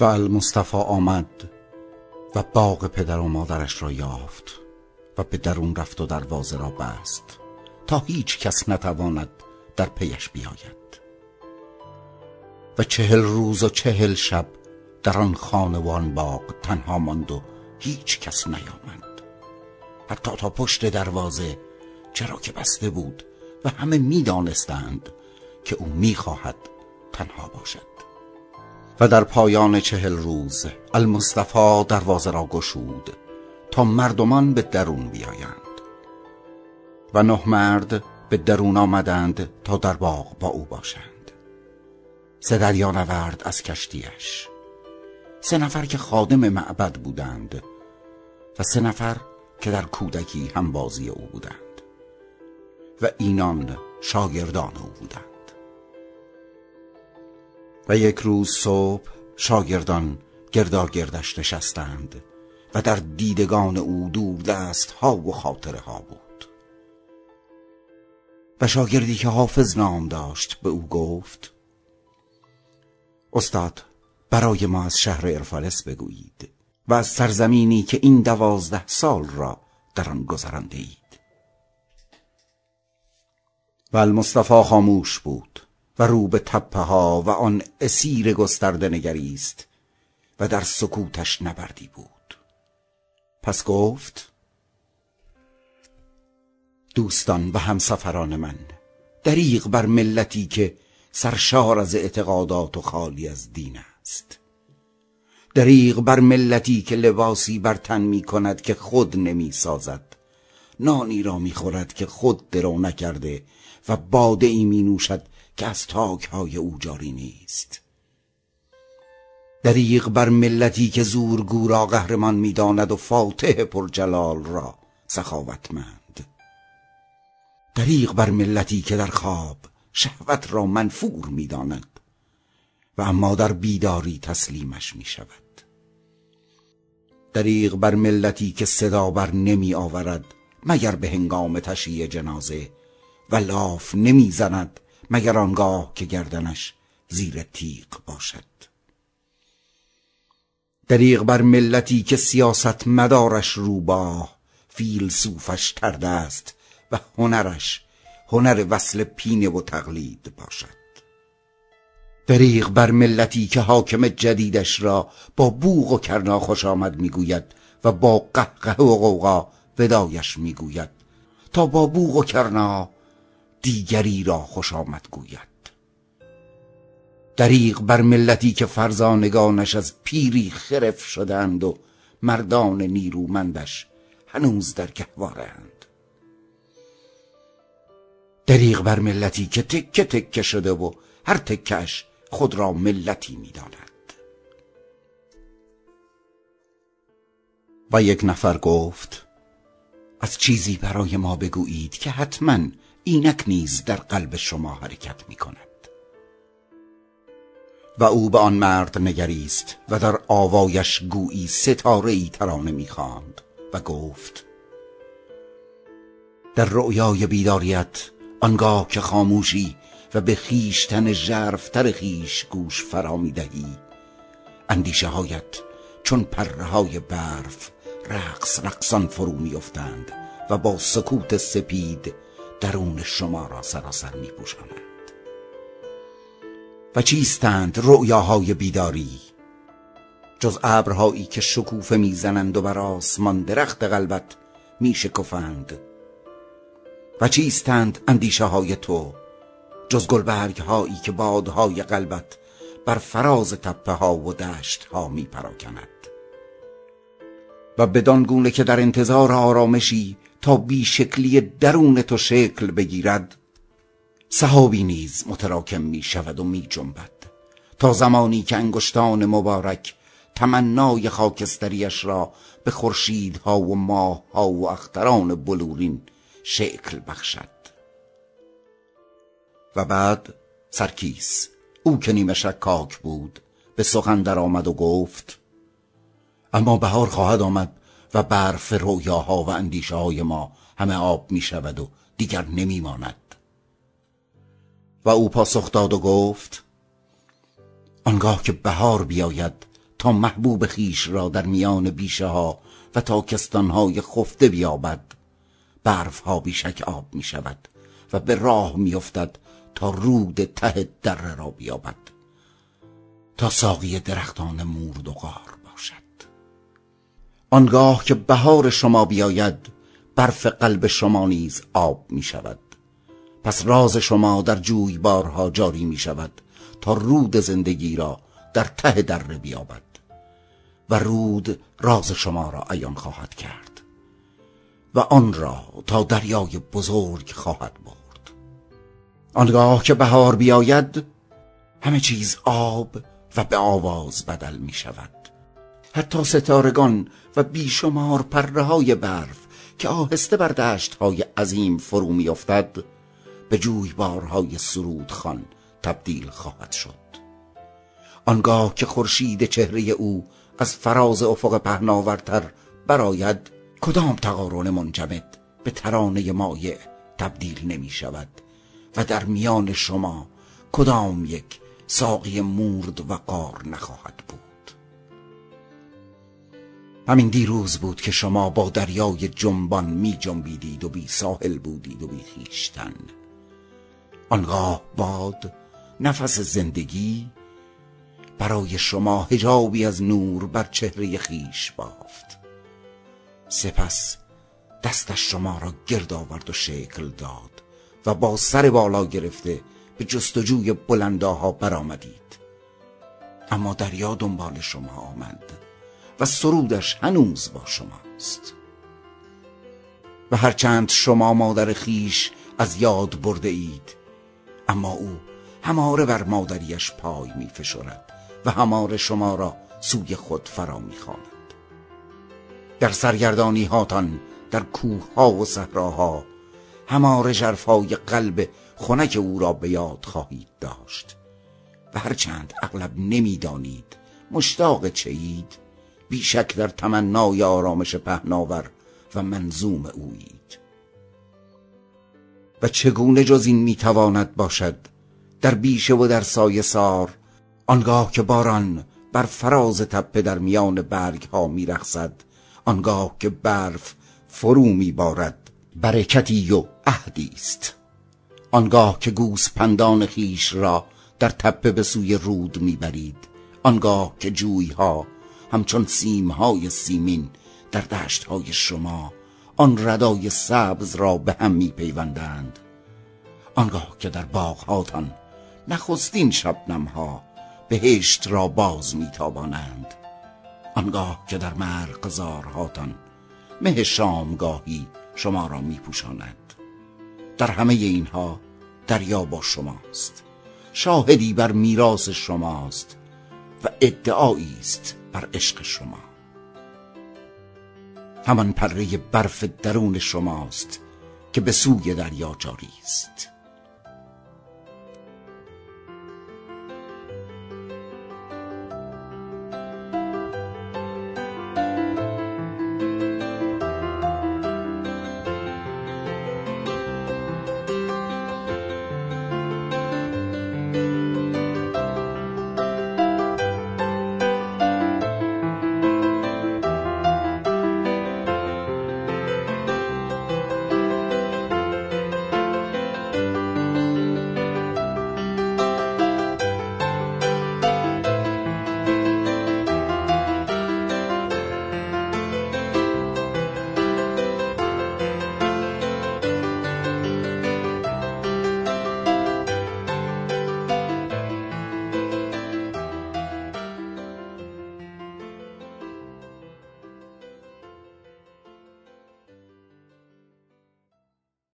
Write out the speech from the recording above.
و المصطفى آمد و باغ پدر و مادرش را یافت و به درون رفت و دروازه را بست تا هیچ کس نتواند در پیش بیاید. و چهل روز و چهل شب در آن خانه و آن باغ تنها ماند و هیچ کس نیامد. حتی تا پشت دروازه چرا که بسته بود و همه می‌دانستند که او می‌خواهد تنها باشد. و در پایان چهل روز المصطفى دروازه را گشود تا مردمان به درون بیایند و نه مرد به درون آمدند تا در باغ با او باشند. سه دریا نورد از کشتیش. سه نفر که خادم معبد بودند و سه نفر که در کودکی هم بازی او بودند و اینان شاگردان او بودند. و یک روز صبح شاگردان گردا گردش نشستند و در دیدگان او دور دست ها و خاطره ها بود. و شاگردی که حافظ نام داشت به او گفت استاد برای ما از شهر ارفالس بگویید و از سرزمینی که این دوازده سال را در آن گذرانده اید. و المصطفى خاموش بود. و رو به تپه ها و آن اسیر گسترده نگریست و در سکوتش نبردی بود. پس گفت دوستان و همسفران من دریغ بر ملتی که سرشار از اعتقادات و خالی از دین است. دریغ بر ملتی که لباسی بر تن می کند که خود نمی سازد. نانی را می خورد که خود درو نکرده و باده ای می نوشد که از تاک های او جاری نیست. دریغ بر ملتی که زورگو را قهرمان می‌داند و فاتح پرجلال را سخاوتمند. دریغ بر ملتی که در خواب شهوت را منفور می‌داند و اما در بیداری تسلیمش می شود دریغ بر ملتی که صدا بر نمی آورد مگر به هنگام تشییع جنازه و لاف نمی زند مگر آنگاه که گردنش زیر تیغ باشد. دریغ بر ملتی که سیاست مدارش روباه فیلسوفش کرده است و هنرش هنر وصل پینه و تقلید باشد. دریغ بر ملتی که حاکم جدیدش را با بوغ و کرنا خوش آمد می‌گوید و با قهقه و غوغا ودایش می‌گوید. تا با بوغ و کرنا دیگری را خوش آمد گوید. دریغ بر ملتی که فرزانگانش از پیری خرف شدند و مردان نیرومندش هنوز در گهوارند دریغ بر ملتی که تکه تکه شده و هر تکش خود را ملتی می‌داند. و یک نفر گفت از چیزی برای ما بگویید که حتما اینک نیز در قلب شما حرکت می کند و او به آن مرد نگریست و در آوایش گویی ستاره ای ترانه می‌خواند و گفت در رؤیای بیداریت آنگاه که خاموشی و به خیشتن ژرفتر خیش گوش فرا می‌دهی اندیشه هایت چون پره های برف رقص رقصان فرو میافتند و با سکوت سپید درون شما را سراسر می پوشاند و چیستند رؤیاهای بیداری؟ جز ابرهایی که شکوفه می‌زنند و بر آسمان درخت قلبت می شکفند و چیستند اندیشه های تو؟ جز گلبرگ هایی که بادهای قلبت بر فراز تپه ها و دشت ها می پراکند و بدان گونه که در انتظار آرامشی تا بی شکلی درون تو شکل بگیرد صحابی نیز متراکم می شود و می جنبد تا زمانی که انگشتان مبارک تمنای خاکستریش را به خورشیدها و ماهها و اختران بلورین شکل بخشد. و بعد سرکیس او که نیمه شکاک بود به سخن در آمد و گفت اما بهار خواهد آمد. و برف رویاها و اندیشه های ما همه آب می شود و دیگر نمی ماند و او پاسخ داد و گفت آنگاه که بهار بیاید تا محبوب خیش را در میان بیشه ها و تاکستان های خفته بیابد برف ها بیشک آب می شود و به راه می افتد تا رود ته دره را بیابد تا ساقی درختان مورد و غار. آنگاه که بهار شما بیاید برف قلب شما نیز آب می شود پس راز شما در جویبارها جاری می شود تا رود زندگی را در ته دره بیابد. و رود راز شما را عیان خواهد کرد. و آن را تا دریای بزرگ خواهد برد. آنگاه که بهار بیاید همه چیز آب و به آواز بدل می شود حتی ستارگان و بیشمار پره های برف که آهسته بر دشت های عظیم فرو می افتد به جویبارهای سرود خان تبدیل خواهد شد. آنگاه که خورشید چهره او از فراز افق پهناورتر براید کدام تقارن منجمد به ترانه مایع تبدیل نمی شود؟ و در میان شما کدام یک ساقی مورد و قار نخواهد بود؟ همین دیروز بود که شما با دریای جنبان می جنبیدید و بی ساحل بودید و بی خیشتن آنگاه باد نفس زندگی برای شما هجابی از نور بر چهره خیش بافت. سپس دستش شما را گرد آورد و شکل داد و با سر بالا گرفته به جستجوی بلنداها برآمدید. اما دریا دنبال شما آمد. و سرودش هنوز با شماست و هرچند شما مادر خیش از یاد برده اید اما او هماره بر مادریش پای می فشرد و هماره شما را سوی خود فرا می خواند. در سرگردانی هاتان در کوه ها و صحراها هماره جرفای قلب خنک او را به یاد خواهید داشت و هرچند اغلب نمی‌دانید مشتاق چهید بیشک در تمنای آرامش پهناور و منظوم اویید و چگونه جز این می‌تواند باشد در بیشه و در سایه سار آنگاه که باران بر فراز تپه در میان برگ ها میرخصد آنگاه که برف فرو میبارد برکتی و عهدی است. آنگاه که گوس پندان خیش را در تپه به سوی رود می‌برید آنگاه که جوی ها همچون سیم های سیمین در دشت های شما آن ردای سبز را به هم میپیوندند. آنگاه که در باغ هاتان نخستین شبنم ها بهشت را باز میتابانند. آنگاه که در مرغزارهاتان مه شامگاهی شما را میپوشاند. در همه اینها دریا با شماست. شاهدی بر میراث شماست و ادعایی است بر عشق شما. همان پره برف درون شماست که به سوی دریا جاری است.